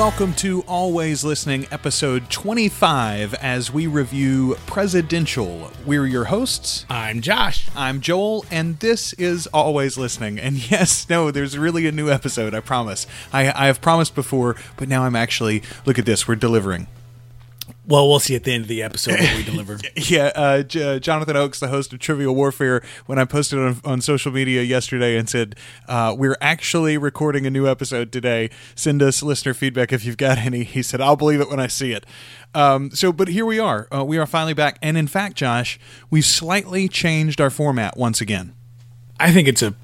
welcome to Always Listening, episode 25, as we review Presidential. We're your hosts. I'm Josh. I'm Joel, and this is Always Listening. And yes, no, there's really a new episode, I promise. I, I have promised before, but now I'm actually, look at this, we're delivering. Well, we'll see at the end of the episode what we deliver. Yeah, uh, J- Jonathan Oakes, the host of Trivial Warfare, when I posted on, on social media yesterday and said, uh, We're actually recording a new episode today. Send us listener feedback if you've got any. He said, I'll believe it when I see it. Um, so, but here we are. Uh, we are finally back. And in fact, Josh, we've slightly changed our format once again. I think it's a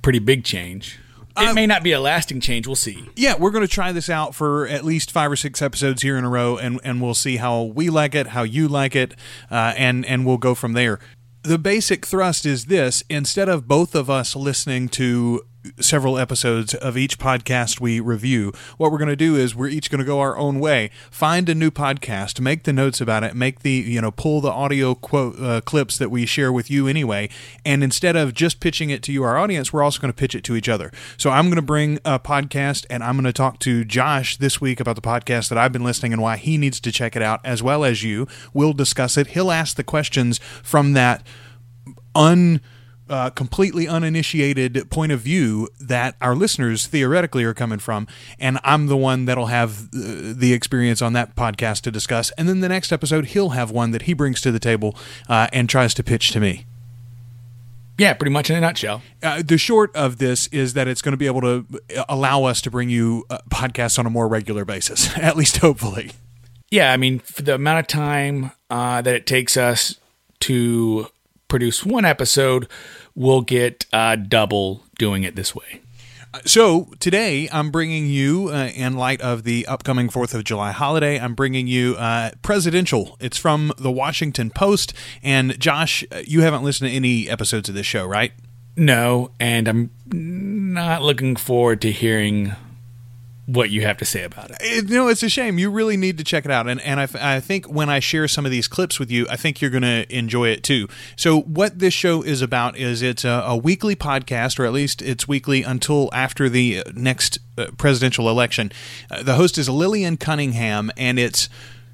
pretty big change. It may not be a lasting change. We'll see. Yeah, we're going to try this out for at least five or six episodes here in a row, and, and we'll see how we like it, how you like it, uh, and and we'll go from there. The basic thrust is this: instead of both of us listening to several episodes of each podcast we review, what we're going to do is we're each going to go our own way, find a new podcast, make the notes about it, make the you know pull the audio quote uh, clips that we share with you anyway, and instead of just pitching it to you, our audience, we're also going to pitch it to each other. So I'm going to bring a podcast, and I'm going to talk to Josh this week about the podcast that I've been listening and why he needs to check it out, as well as you. We'll discuss it. He'll ask the questions from that un uh, completely uninitiated point of view that our listeners theoretically are coming from, and I'm the one that'll have uh, the experience on that podcast to discuss. And then the next episode, he'll have one that he brings to the table uh, and tries to pitch to me. Yeah, pretty much in a nutshell. Uh, the short of this is that it's going to be able to allow us to bring you uh, podcasts on a more regular basis, at least hopefully. Yeah, I mean, for the amount of time uh, that it takes us to produce one episode, we'll get uh, double doing it this way. So today I'm bringing you, uh, in light of the upcoming Fourth of July holiday, I'm bringing you uh, Presidential. It's from the Washington Post. And Josh, uh, you haven't listened to any episodes of this show, right? No, and I'm not looking forward to hearing what you have to say about it. It, you know, it's a shame. You really need to check it out. And and I, I think when I share some of these clips with you, I think you're going to enjoy it too. So what this show is about is it's a, a weekly podcast, or at least it's weekly until after the next uh, presidential election. Uh, the host is Lillian Cunningham, and it's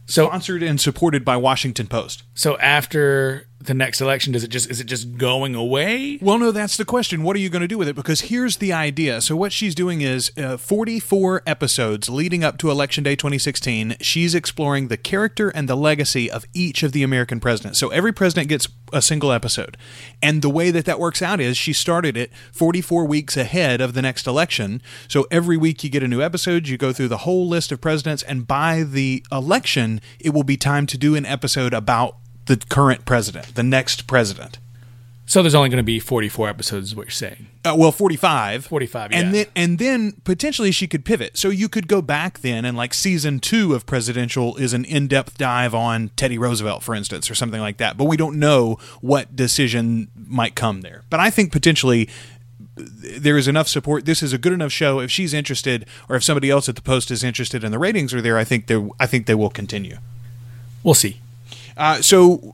So- sponsored and supported by Washington Post. So after the next election, does it just is it just going away? Well, no, that's the question. What are you going to do with it? Because here's the idea. So, what she's doing is uh, 44 episodes leading up to Election Day 2016. She's exploring the character and the legacy of each of the American presidents. So, every president gets a single episode. And the way that that works out is she started it 44 weeks ahead of the next election. So, every week you get a new episode, you go through the whole list of presidents, and by the election, it will be time to do an episode about the current president, the next president. So there's only going to be 44 episodes, is what you're saying. Uh, well, 45. 45, yeah. And then and then potentially she could pivot. So you could go back then and like season 2 of Presidential is an in-depth dive on Teddy Roosevelt for instance or something like that. But we don't know what decision might come there. But I think potentially there is enough support. This is a good enough show. If she's interested, or if somebody else at the post is interested, and the ratings are there, I think they I think they will continue. We'll see. Uh, so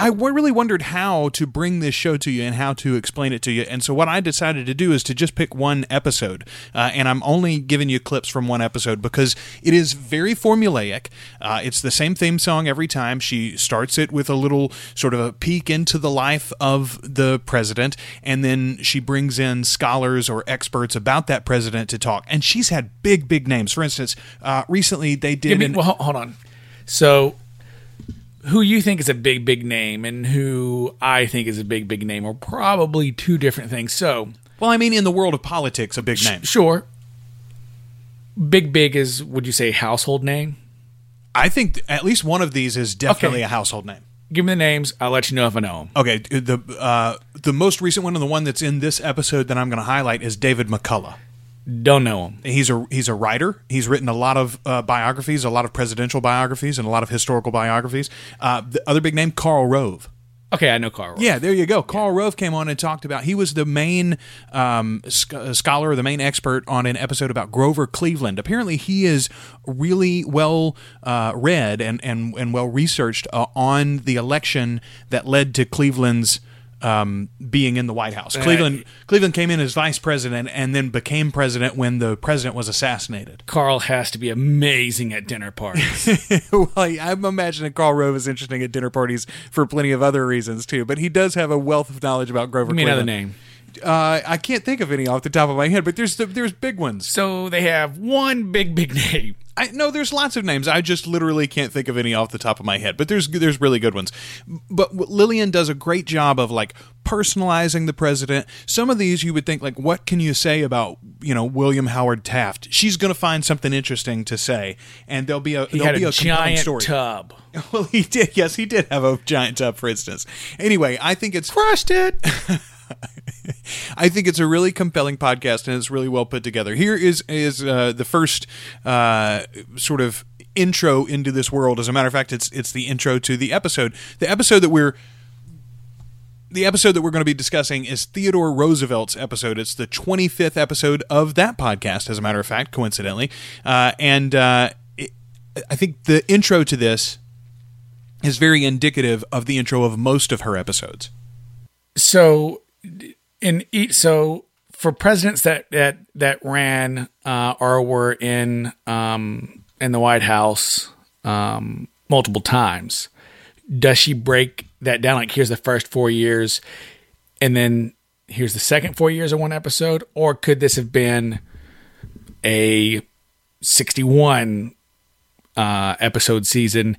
I really wondered how to bring this show to you and how to explain it to you. And so what I decided to do is to just pick one episode. Uh, and I'm only giving you clips from one episode because it is very formulaic. Uh, it's the same theme song every time. She starts it with a little sort of a peek into the life of the president. And then she brings in scholars or experts about that president to talk. And she's had big, big names. For instance, uh, recently they did. Me, an- well, hold on. So, who you think is a big, big name and who I think is a big, big name are probably two different things. So, well, I mean, in the world of politics, a big name. sure. Big, big is, would you say, household name? I think th- at least one of these is definitely Okay. a household name. Give me the names. I'll let you know if I know them. Okay, the uh, the most recent one and the one that's in this episode that I'm going to highlight is David McCullough. Don't know him. He's a he's a writer. He's written a lot of uh, biographies, a lot of presidential biographies, and a lot of historical biographies. Uh, the other big name, Karl Rove. Okay, I know Karl. Rove. Yeah, there you go. Karl Rove came on and talked about. He was the main um, sc- uh, scholar, the main expert on an episode about Grover Cleveland. Apparently, he is really well uh, read and and and well researched uh, on the election that led to Cleveland's um, being in the White House. Cleveland Cleveland came in as vice president and then became president when the president was assassinated. Karl has to be amazing at dinner parties. well, I'm imagining Karl Rove is interesting at dinner parties for plenty of other reasons too, but he does have a wealth of knowledge about Grover Give me another name. Uh, I can't think of any off the top of my head, but there's there's big ones. So they have one big, big name. I no, there's lots of names. I just literally can't think of any off the top of my head. But there's there's really good ones. But Lillian does a great job of like personalizing the president. Some of these you would think like, what can you say about you know William Howard Taft? She's going to find something interesting to say, and there'll be a He there'll be a, a, giant story. tub. Well, he did. Yes, he did have a giant tub, for instance. Anyway, I think it's Crushed it. I think it's a really compelling podcast and it's really well put together. Here is is uh, the first uh, sort of intro into this world. As a matter of fact, it's it's the intro to the episode. The episode that we're the episode that we're going to be discussing is Theodore Roosevelt's episode. It's the 25th episode of that podcast, as a matter of fact, coincidentally. Uh, and uh, it, I think the intro to this is very indicative of the intro of most of her episodes. So, in each, so for presidents that that that ran uh, or were in um, in the White House um, multiple times, does she break that down? Like, here's the first four years, and then here's the second four years of one episode, or could this have been a sixty-one uh, episode season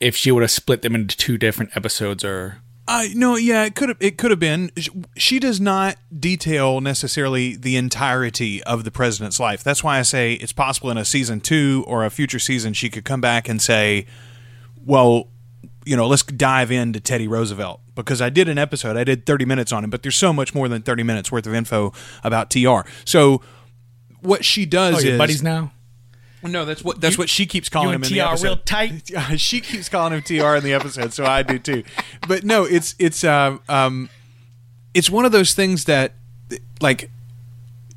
if she would have split them into two different episodes or Uh, no, yeah, it could have. It could have been. She does not detail necessarily the entirety of the president's life. That's why I say it's possible in a season two or a future season she could come back and say, "Well, you know, let's dive into Teddy Roosevelt because I did an episode. I did thirty minutes on him, but there's so much more than thirty minutes worth of info about TR. So what she does oh, is buddies now. No, that's what that's what she keeps calling you him and in the TR episode. real tight? She keeps calling him TR in the episode, so I do too. But no, it's it's um um it's one of those things that like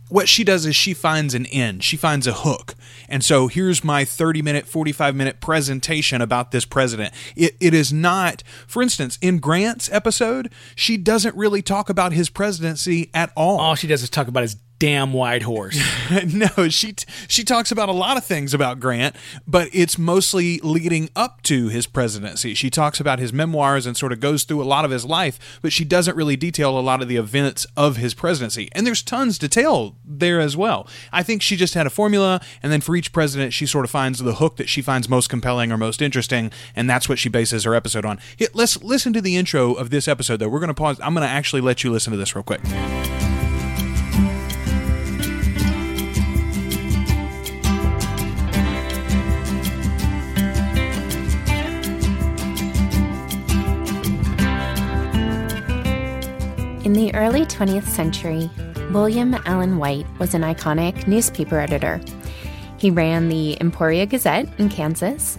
what she does is she finds an end. She finds a hook. And so here's my 30 minute, 45 minute presentation about this president. It, it is not, for instance, in Grant's episode, she doesn't really talk about his presidency at all. All she does is talk about his damn white horse. no, she t- she talks about a lot of things about Grant, but it's mostly leading up to his presidency. She talks about his memoirs and sort of goes through a lot of his life, but she doesn't really detail a lot of the events of his presidency. And there's tons to tell there as well. I think she just had a formula, and then for each president, she sort of finds the hook that she finds most compelling or most interesting, and that's what she bases her episode on. Let's listen to the intro of this episode, though. We're going to pause. I'm going to actually let you listen to this real quick. In the early 20th century, William Allen White was an iconic newspaper editor. He ran the Emporia Gazette in Kansas,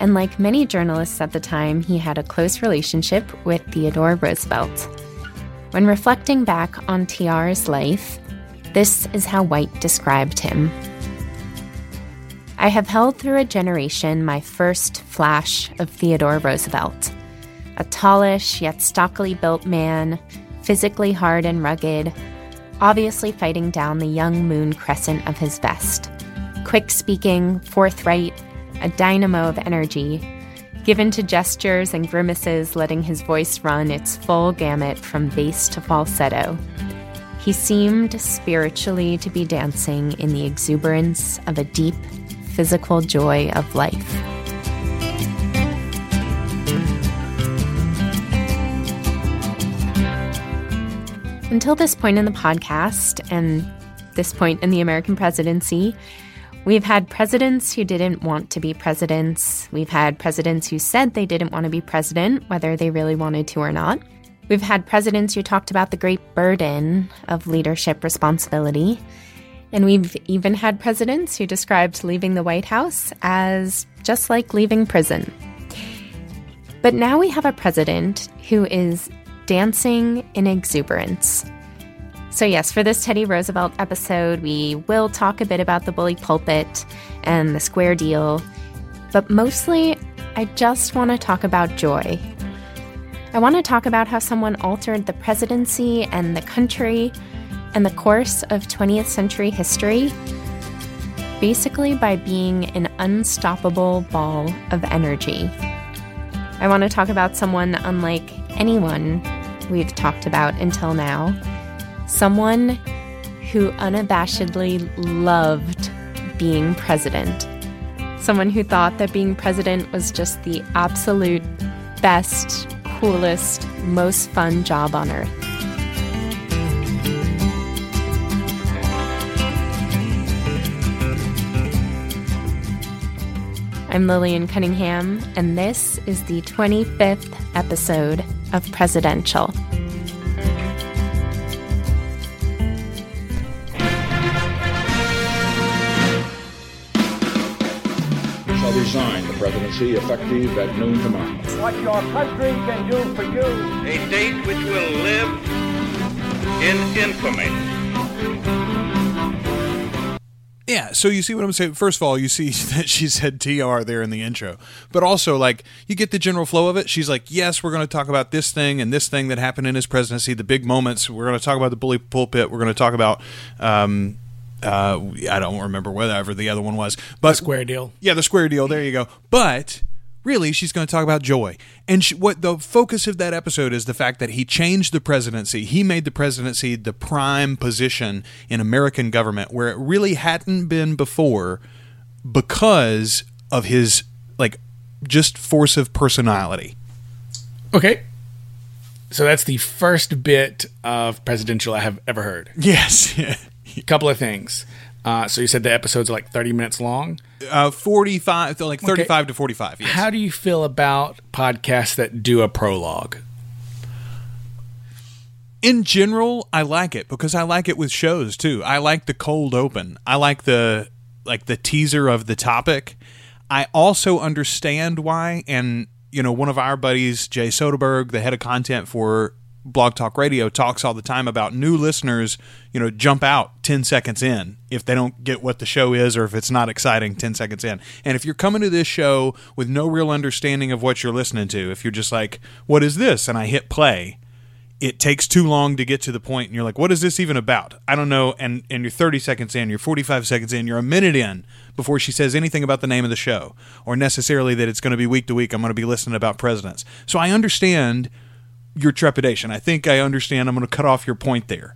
and like many journalists at the time, he had a close relationship with Theodore Roosevelt. When reflecting back on TR's life, this is how White described him. I have held through a generation my first flash of Theodore Roosevelt. A tallish yet stockily built man, physically hard and rugged, obviously fighting down the young moon crescent of his vest. Quick speaking, forthright, a dynamo of energy, given to gestures and grimaces, letting his voice run its full gamut from bass to falsetto. He seemed spiritually to be dancing in the exuberance of a deep, physical joy of life. Until this point in the podcast and this point in the American presidency, we've had presidents who didn't want to be presidents. We've had presidents who said they didn't want to be president, whether they really wanted to or not. We've had presidents who talked about the great burden of leadership responsibility. And we've even had presidents who described leaving the White House as just like leaving prison. But now we have a president who is dancing in exuberance. So, yes, for this Teddy Roosevelt episode, we will talk a bit about the bully pulpit and the square deal, but mostly I just want to talk about joy. I want to talk about how someone altered the presidency and the country and the course of 20th century history basically by being an unstoppable ball of energy. I want to talk about someone unlike anyone we've talked about until now. Someone who unabashedly loved being president. Someone who thought that being president was just the absolute best, coolest, most fun job on earth. I'm Lillian Cunningham, and this is the 25th episode of Presidential. shall resign the presidency effective at noon tomorrow. what your country can do for you. a date which will live in infamy. Yeah, so you see what I'm saying. First of all, you see that she said TR there in the intro, but also like you get the general flow of it. She's like, "Yes, we're going to talk about this thing and this thing that happened in his presidency, the big moments. We're going to talk about the bully pulpit. We're going to talk about, um, uh, I don't remember whatever the other one was, but the Square deal. yeah, the square deal. There you go. But really, she's going to talk about joy. And she, what the focus of that episode is the fact that he changed the presidency. He made the presidency the prime position in American government where it really hadn't been before because of his like just force of personality. Okay. So that's the first bit of presidential I have ever heard. Yes. A couple of things. Uh, so you said the episodes are like 30 minutes long. uh, 45 like 35 to 45. Yes. How do you feel about podcasts that do a prologue? in general, I like it because I like it with shows too. I like the cold open. I like the like the teaser of the topic. I also understand why and you know, one of our buddies, Jay Soderberg, the head of content for Blog Talk Radio, talks all the time about new listeners, you know, jump out 10 seconds in if they don't get what the show is or if it's not exciting 10 seconds in. And if you're coming to this show with no real understanding of what you're listening to, if you're just like, what is this? And I hit play, it takes too long to get to the point and you're like what is this even about i don't know and and you're 30 seconds in you're 45 seconds in you're a minute in before she says anything about the name of the show or necessarily that it's going to be week to week i'm going to be listening about presidents so i understand your trepidation i think i understand i'm going to cut off your point there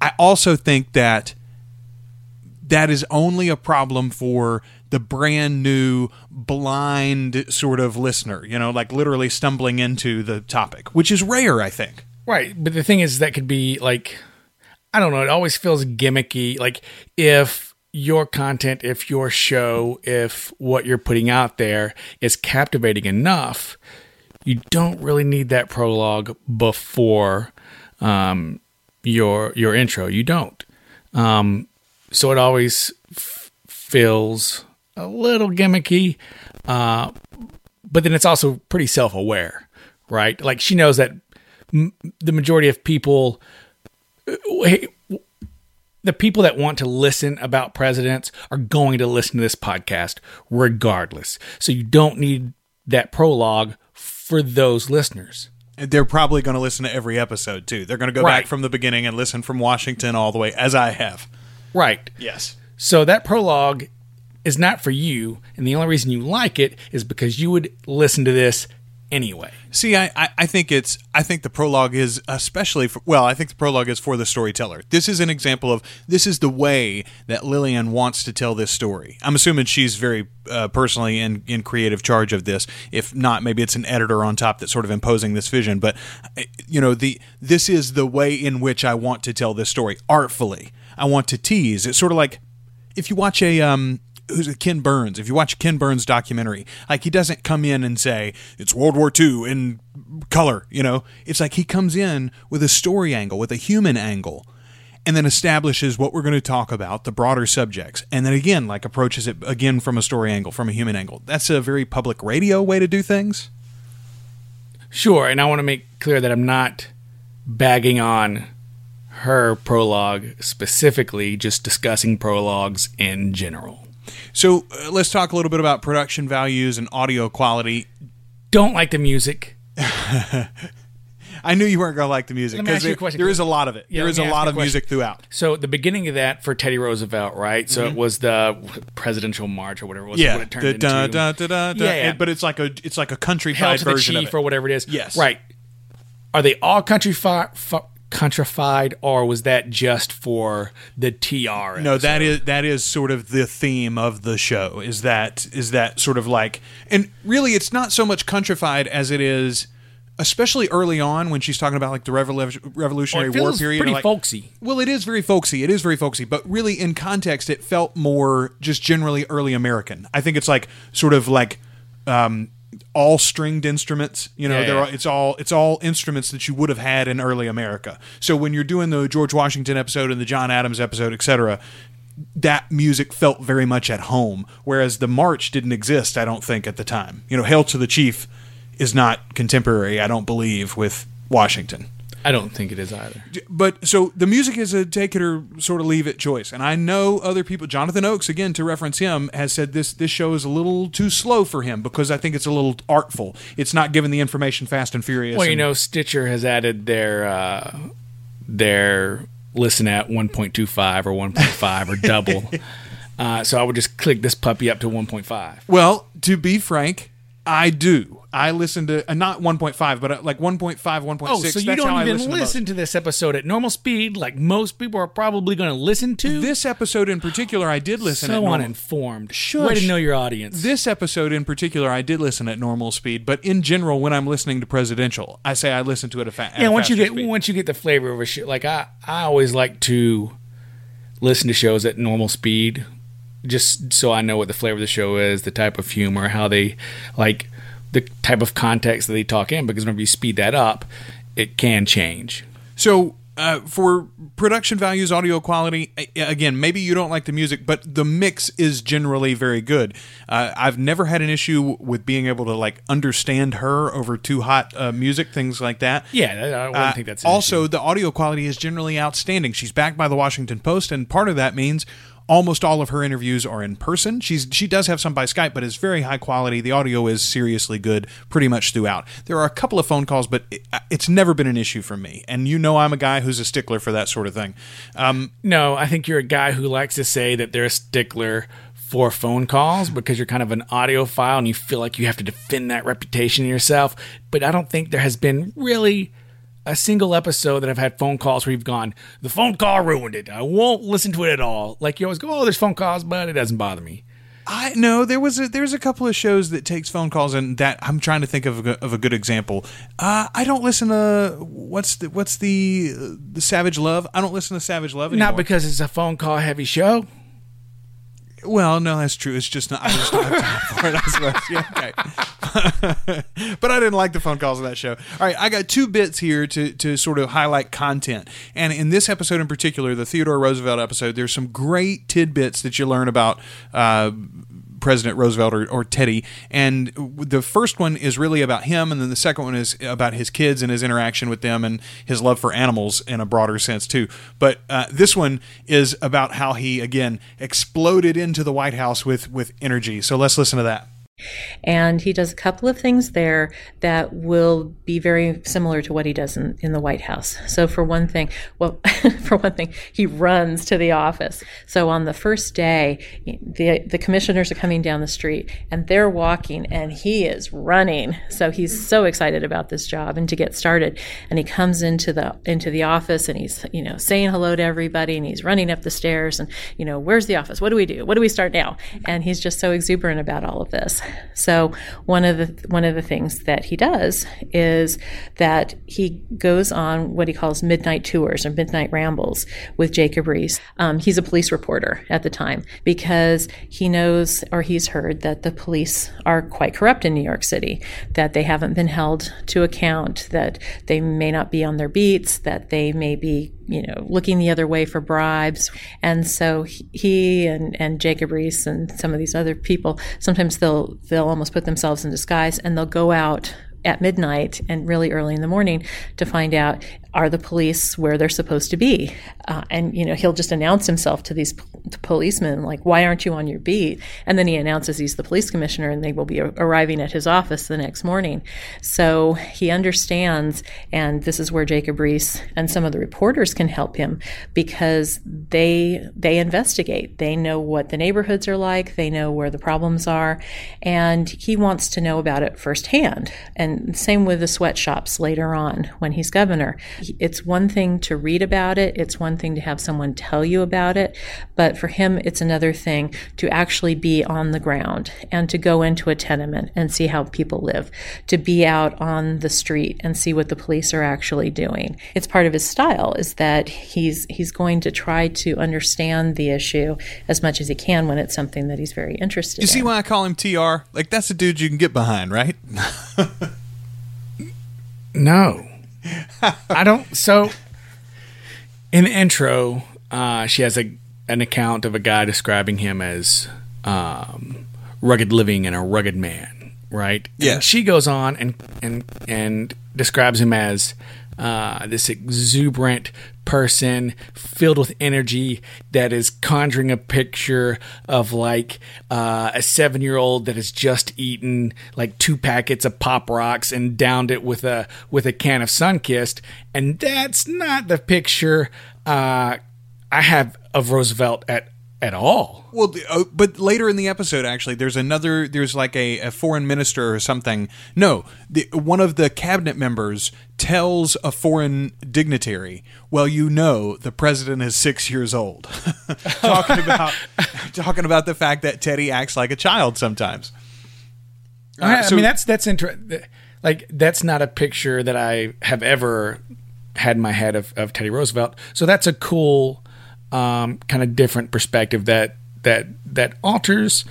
i also think that that is only a problem for the brand new blind sort of listener you know like literally stumbling into the topic which is rare i think Right. But the thing is, that could be like, I don't know, it always feels gimmicky. Like, if your content, if your show, if what you're putting out there is captivating enough, you don't really need that prologue before um, your your intro. You don't. Um, so it always f- feels a little gimmicky, uh, but then it's also pretty self aware, right? Like she knows that m- the majority of people, hey, the people that want to listen about presidents are going to listen to this podcast regardless. So you don't need that prologue for those listeners. they're probably going to listen to every episode too they're going to go Right. back from the beginning and listen from washington all the way as i have Right. yes So that prologue is not for you, and the only reason you like it is because you would listen to this anyway. See, I, I, I think it's I think the prologue is especially for, well, I think the prologue is for the storyteller. This is an example of this is the way that Lillian wants to tell this story. I'm assuming she's very uh, personally in in creative charge of this. If not, maybe it's an editor on top that's sort of imposing this vision. But uh, you know, the this is the way in which I want to tell this story artfully. I want to tease. It's sort of like if you watch a um who's Ken Burns, if you watch Ken Burns documentary, like he doesn't come in and say it's World War II in color, you know. It's like he comes in with a story angle, with a human angle, and then establishes what we're going to talk about, the broader subjects, and then again, like approaches it again from a story angle, from a human angle. That's a very public radio way to do things. Sure, and I want to make clear that I'm not bagging on her prologue specifically, just discussing prologues in general. So uh, let's talk a little bit about production values and audio quality. Don't like the music. I knew you weren't going to like the music Let me ask because there, question. there is a lot of it. Yeah, there is a lot of music throughout. So the beginning of that for Teddy Roosevelt, right? So it was the presidential march or whatever it was. Mm-hmm. Yeah, what it turned the into. da, da, da. Yeah, yeah. It- but it's like a it's like a countrified to the version chief of it. or whatever it is. Yes. Right. Are they all fu- countrified, or was that just for the TR? No, that episode? is that is sort of the theme of the show. Is that is that sort of like, and really, it's not so much countrified as it is, especially early on when she's talking about like the Revolu- Revolutionary Well, it War period. pretty like- folksy. Well, it is very folksy. It is very folksy, but really in context, it felt more just generally early American. I think it's like sort of like. Um, all stringed instruments, you know, Yeah, yeah. all, it's all it's all instruments that you would have had in early America. So when you're doing the George Washington episode and the John Adams episode, etc., that music felt very much at home. Whereas the march didn't exist, I don't think, at the time. You know, "Hail to the Chief" is not contemporary, I don't believe, with Washington. I don't think it is either. But so the music is a take it or sort of leave it choice, and I know other people. Jonathan Oakes, again to reference him, has said this this show is a little too slow for him because I think it's a little artful. It's not giving the information fast and furious. Well, you and- know, Stitcher has added their uh, their listen at 1.25 or 1.5 or double. Uh, so I would just click this puppy up to 1.5. Well, to be frank, I do. I listen to uh, not 1.5, but uh, like 1.5, 1.6. Oh, so you That's how don't I even listen, listen, to most. to this episode at normal speed, like most people are probably going to listen to. This episode in particular, I did listen. at so normal- uninformed. Shush. Way to know your audience. This episode in particular, I did listen at normal speed, but in general, when I'm listening to presidential, I say I listen to it at a, fa- at yeah, once you get speed. once you get the flavor of a show, like I, I always like to listen to shows at normal speed, just so I know what the flavor of the show is, the type of humor, how they like the type of context that they talk in. Because whenever you speed that up, it can change. So, uh, for production values, audio quality, again, maybe you don't like the music, but the mix is generally very good. Uh, I've never had an issue with being able to like understand her over too hot uh, music, things like that. Yeah, I wouldn't Uh, think that's also issue. the audio quality is generally outstanding. She's backed by the Washington Post, and part of that means almost all of her interviews are in person. She's she does have some by Skype, but it's very high quality. The audio is seriously good, pretty much throughout. There are a couple of phone calls, but it, it's never been an issue for me. And you know, I'm a guy who's a stickler for that sort of thing. Um, No, I think you're a guy who likes to say that they're a stickler for phone calls because you're kind of an audiophile and you feel like you have to defend that reputation yourself. But I don't think there has been really a single episode that I've had phone calls where you've gone, the phone call ruined it. I won't listen to it at all. Like you always go, oh, there's phone calls, but it doesn't bother me. I no, there was a, there's a couple of shows that takes phone calls, and that I'm trying to think of a, of a good example. Uh, I don't listen to what's the what's the uh, the Savage Love. I don't listen to Savage Love anymore. Not because it's a phone call heavy show. Well, no, that's true. It's just not. I just don't have time for it. I suppose. Yeah, okay. but I didn't like the phone calls of that show. All right, I got two bits here to to sort of highlight content, and in this episode in particular, the Theodore Roosevelt episode, there's some great tidbits that you learn about. Uh, President Roosevelt or, or Teddy. And the first one is really about him, and then the second one is about his kids and his interaction with them and his love for animals in a broader sense, too. But uh, this one is about how he, again, exploded into the White House with, with energy. So let's listen to that. And he does a couple of things there that will be very similar to what he does in, in the White House. So for one thing, well, for one thing, he runs to the office. So on the first day, the the commissioners are coming down the street and they're walking and he is running. So he's so excited about this job and to get started. And he comes into the into the office and he's, you know, saying hello to everybody and he's running up the stairs and, you know, where's the office? What do we do? What do we start now? And he's just so exuberant about all of this. So one of the one of the things that he does is that he goes on what he calls midnight tours or midnight rambles with Jacob Riis. Um, he's a police reporter at the time because he knows or he's heard that the police are quite corrupt in New York City, that they haven't been held to account, that they may not be on their beats, that they may be you know, looking the other way for bribes. And so he and, and Jacob Riis and some of these other people, sometimes they'll they'll almost put themselves in disguise and they'll go out at midnight and really early in the morning to find out are the police where they're supposed to be? Uh, and you know he'll just announce himself to these to policemen like why aren't you on your beat? And then he announces he's the police commissioner and they will be arriving at his office the next morning. So he understands and this is where jacob riis and some of the reporters can help him because they they investigate. They know what the neighborhoods are like. They know where the problems are. And he wants to know about it firsthand. And same with the sweatshops later on when he's governor it's one thing to read about it, it's one thing to have someone tell you about it, but for him, it's another thing to actually be on the ground and to go into a tenement and see how people live, to be out on the street and see what the police are actually doing. It's part of his style is that he's he's going to try to understand the issue as much as he can when it's something that he's very interested in. You see in. why I call him TR? Like that's a dude you can get behind, right? No. I don't. So, in the intro, uh, she has a an account of a guy describing him as um, rugged living and a rugged man, right? Yeah. And she goes on and and and describes him as uh, this exuberant person filled with energy that is conjuring a picture of like uh, a seven year old that has just eaten like two packets of pop rocks and downed it with a with a can of Sunkist and that's not the picture uh, i have of roosevelt at at all Well, uh, but later in the episode, actually, there's another. There's like a, a foreign minister or something. No, the, one of the cabinet members tells a foreign dignitary, "Well, you know, the president is six years old." talking about talking about the fact that Teddy acts like a child sometimes. I, I so- mean, that's that's interesting. Like, that's not a picture that I have ever had in my head of, of Teddy Roosevelt. So that's a cool, um, kind of different perspective that that that alters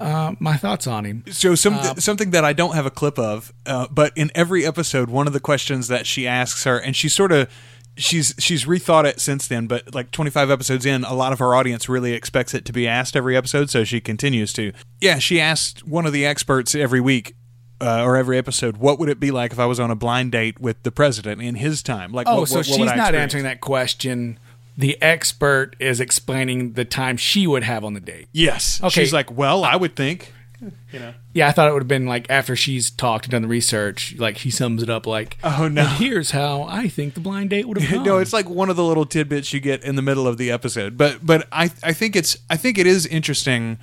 uh, my thoughts on him. So some, something that I don't have a clip of, uh, but in every episode, one of the questions that she asks her, and she sort of she's she's rethought it since then, but like 25 episodes in, a lot of our audience really expects it to be asked every episode, so she continues to. Yeah, she asked one of the experts every week. Uh, or every episode, what would it be like if I was on a blind date with the president in his time? Like, Oh, what, so what, what she's would I not answering that question. The expert is explaining the time she would have on the date. Yes. Okay. She's like, well, I would think. You know. Yeah, I thought it would have been like after she's talked and done the research, like she sums it up like, Oh, no. Here's how I think the blind date would have gone. no, it's like one of the little tidbits you get in the middle of the episode. But but I I think it's I think it is interesting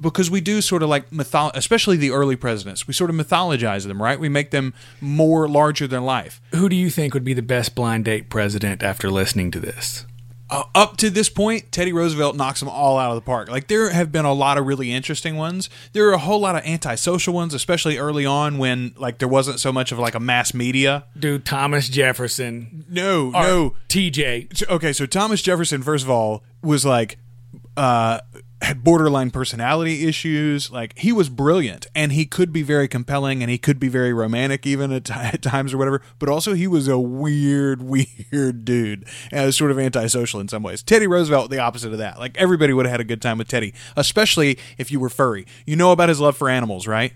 because we do sort of like mytho- especially the early presidents. We sort of mythologize them, right? We make them more larger than life. Who do you think would be the best blind date president after listening to this? Uh, up to this point, Teddy Roosevelt knocks them all out of the park. Like there have been a lot of really interesting ones. There are a whole lot of antisocial ones, especially early on when like there wasn't so much of like a mass media. Dude, Thomas Jefferson. No, no. TJ. Okay, so Thomas Jefferson, first of all, was like uh had borderline personality issues. Like he was brilliant, and he could be very compelling, and he could be very romantic even at, at times or whatever. But also, he was a weird, weird dude, and sort of antisocial in some ways. Teddy Roosevelt, the opposite of that. Like everybody would have had a good time with Teddy, especially if you were furry. You know about his love for animals, right?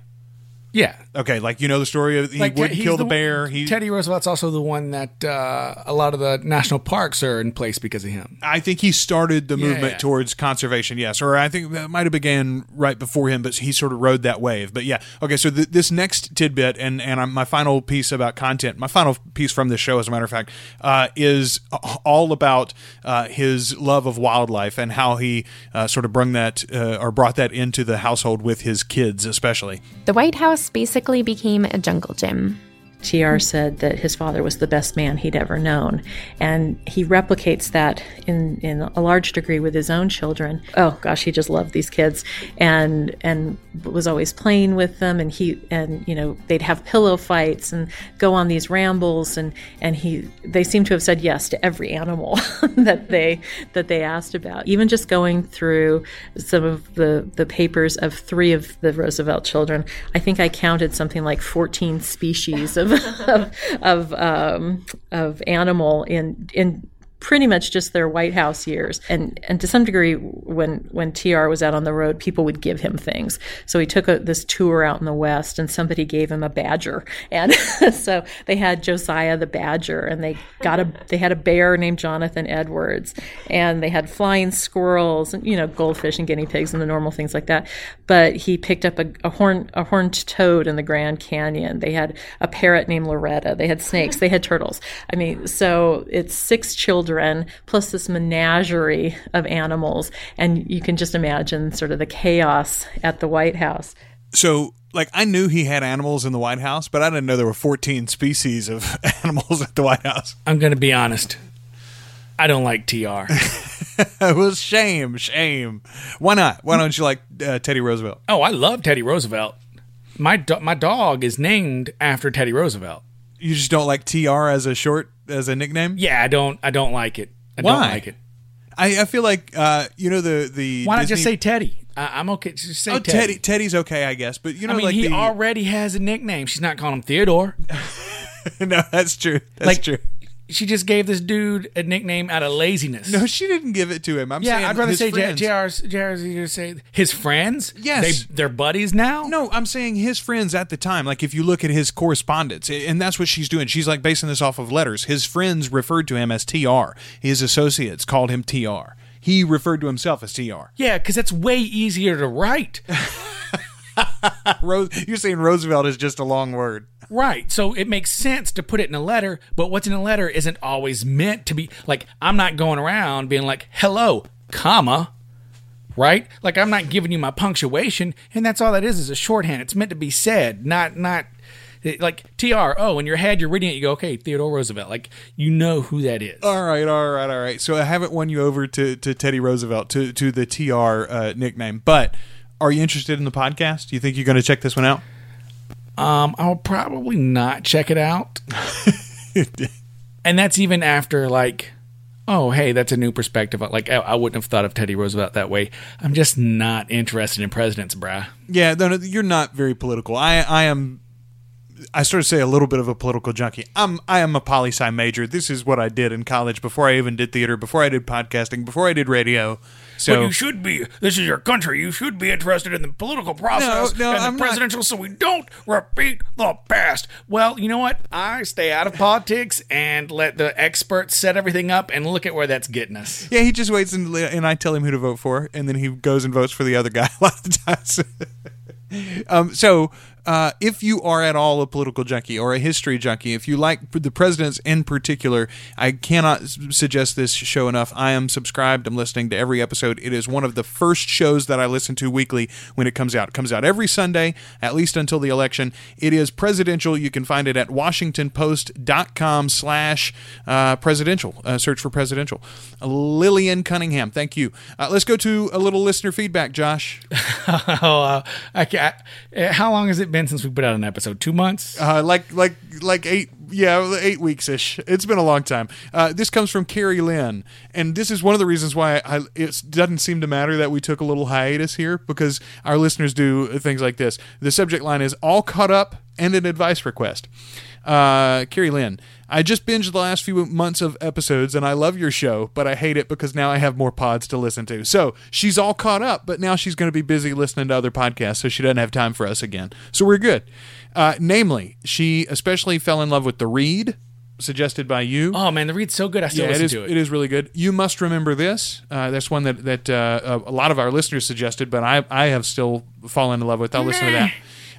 Yeah. Okay, like you know the story of he Like, wouldn't he's kill the, one- bear. He Teddy Roosevelt's also the one that uh, a lot of the national parks are in place because of him. I think he started the movement yeah. towards conservation, yes, or I think that might have began right before him, but he sort of rode that wave. But yeah, okay. So th- this next tidbit, and and I'm- my final piece about content, my final piece from this show, as a matter of fact, uh, is all about uh, his love of wildlife and how he uh, sort of brought that uh, or brought that into the household with his kids, especially. The White House basically became a jungle gym. TR said that his father was the best man he'd ever known. And he replicates that in, in a large degree with his own children. Oh gosh, he just loved these kids and and was always playing with them and he and you know, they'd have pillow fights and go on these rambles and and he they seem to have said yes to every animal that they that they asked about. Even just going through some of the the papers of three of the Roosevelt children, I think I counted something like 14 species of of of, um, of animal in in pretty much just their White House years. And and to some degree, when when TR was out on the road, people would give him things. So he took a, this tour out in the West, and somebody gave him a badger, and so they had Josiah the badger, and they got a they had a bear named Jonathan Edwards, and they had flying squirrels, and you know goldfish and guinea pigs and the normal things like that. But he picked up a, a horn a horned toad in the Grand Canyon. They had a parrot named Loretta. They had snakes. They had turtles. I mean, so it's six children plus this menagerie of animals, and you can just imagine sort of the chaos at the White House. So, like, I knew he had animals in the White House, but I didn't know there were 14 species of animals at the White House. I'm going to be honest. I don't like TR. it was shame, shame. Why not? Why don't you like uh, Teddy Roosevelt? oh, I love Teddy Roosevelt. My do- my dog is named after Teddy Roosevelt. You just don't like TR as a short as a nickname? Yeah, I don't I don't like it. I Why? don't like it. I, I feel like uh, you know the the Why not just say Teddy? I, I'm okay. Just say oh Teddy. Teddy Teddy's okay I guess but you know I mean, like he the already has a nickname. She's not calling him Theodore. no that's true that's Like- true She just gave this dude a nickname out of laziness. no she didn't give it to him I'm yeah, saying I'd rather say friends. JR's. JR's you say his friends. Yes. they they're buddies now. No, I'm saying his friends at the time. Like if you look at his correspondence, and that's what she's doing. She's like basing this off of letters. His friends referred to him as TR. His associates called him TR. He referred to himself as TR. Yeah, because that's way easier to write. Rose, you're saying Roosevelt is just a long word. Right. So it makes sense to put it in a letter, but what's in a letter isn't always meant to be like I'm not going around being like, "Hello, comma." Right? Like I'm not giving you my punctuation, and that's all that is is a shorthand. It's meant to be said, not not like TR. Oh, in your head you're reading it, you go, "Okay, Theodore Roosevelt." Like you know who that is. All right, all right, all right. So I haven't won you over to, to Teddy Roosevelt to to the TR uh, nickname, but are you interested in the podcast? Do you think you're going to check this one out? Um, I'll probably not check it out. and that's even after like, oh, hey, that's a new perspective. Like I, I wouldn't have thought of Teddy Roosevelt that way. I'm just not interested in presidents, bruh. Yeah, no, no, you're not very political. I I am. I sort of say a little bit of a political junkie. I'm I am a poli sci major. This is what I did in college before I even did theater, before I did podcasting, before I did radio. So but you should be. This is your country. You should be interested in the political process No, no, and the I'm not- presidential, so we don't repeat the past. Well, you know what? I stay out of politics and let the experts set everything up and look at where that's getting us. yeah, he just waits and and I tell him who to vote for, and then he goes and votes for the other guy a lot of the times. um, so. Uh, if you are at all a political junkie or a history junkie, if you like the presidents in particular, I cannot s- suggest this show enough. I am subscribed. I'm listening to every episode. It is one of the first shows that I listen to weekly when it comes out. It comes out every Sunday, at least until the election. It is presidential. You can find it at washingtonpost.com slash uh, presidential. Uh, search for presidential. Lillian Cunningham, thank you. Uh, let's go to a little listener feedback, Josh. oh, uh, I can't, uh, how long has it been since we put out an episode? Two months? Uh, like like like eight yeah eight weeks ish. It's been a long time. Uh, this comes from Carrie Lynn, and this is one of the reasons why I, it doesn't seem to matter that we took a little hiatus here because our listeners do things like this. The subject line is all caught up and an advice request. Uh, Carrie Lynn, I just binged the last few months of episodes and I love your show, but I hate it because now I have more pods to listen to. So she's all caught up, but now she's going to be busy listening to other podcasts, so she doesn't have time for us again. So we're good. Uh, namely, she especially fell in love with The Read, suggested by you. Oh, man, the read's so good. I still Yeah, listen is. to it. It is really good. You must remember this. Uh, that's one that that uh, a lot of our listeners suggested, but I I have still fallen in love with. I'll listen to that.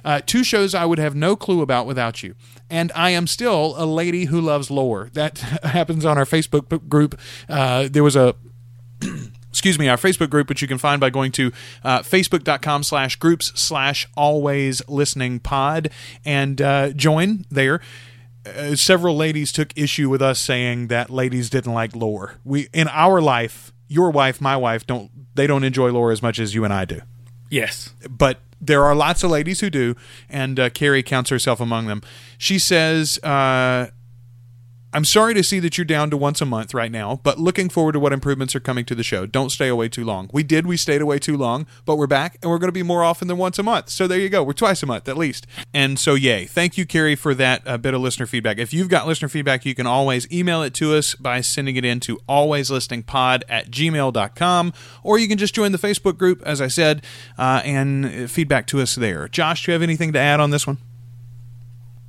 Uh, two shows I would have no clue about without you. And I am still a lady who loves lore. That happens on our Facebook group. Uh, there was a excuse me, our Facebook group, which you can find by going to uh, facebook.com slash groups slash always listening pod and uh, join there. Uh, several ladies took issue with us saying that ladies didn't like lore. We in our life, your wife, my wife, don't they don't enjoy lore as much as you and I do. yes. But there are lots of ladies who do, and uh, Carrie counts herself among them. She says, uh, I'm sorry to see that you're down to once a month right now, but looking forward to what improvements are coming to the show. Don't stay away too long. We did, we stayed away too long, but we're back and we're going to be more often than once a month. So there you go. We're twice a month at least. And so, yay. Thank you, Carrie, for that uh, bit of listener feedback. If you've got listener feedback, you can always email it to us by sending it in to alwayslisteningpod at gmail.com, or you can just join the Facebook group, as I said, uh, and feedback to us there. Josh, do you have anything to add on this one?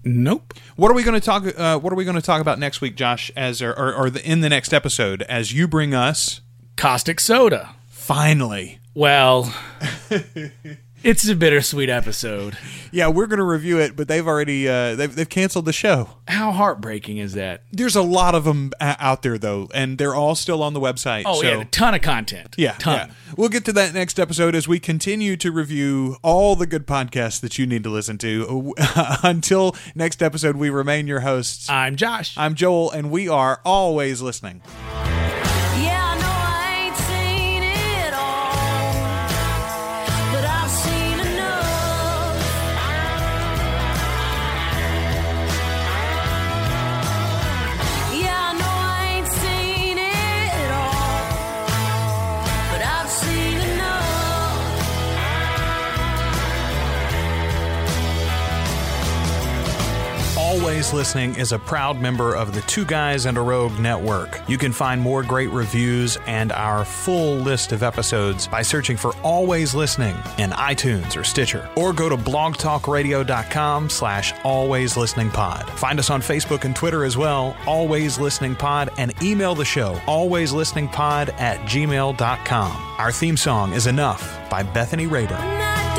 Nope. What are we going to talk? Uh, what are we going to talk about next week, Josh? As or, or, or the, in the next episode, as you bring us Caustic soda. finally. Well, it's a bittersweet episode. Yeah, we're going to review it, but they've already uh, they've they've canceled the show. How heartbreaking is that? There's a lot of them out there though, and they're all still on the website. Oh, so. yeah, a ton of content. Yeah, ton. yeah. We'll get to that next episode as we continue to review all the good podcasts that you need to listen to. Until next episode, we remain your hosts. I'm Josh. I'm Joel, and we are always listening. Always Listening is a proud member of the Two Guys and a Rogue network. You can find more great reviews and our full list of episodes by searching for Always Listening in iTunes or Stitcher, or go to blogtalkradio.com slash always listening pod. Find us on Facebook and Twitter as well, Always Listening Pod, and email the show, Always alwayslisteningpod at gmail.com. Our theme song is Enough by Bethany Rayburn.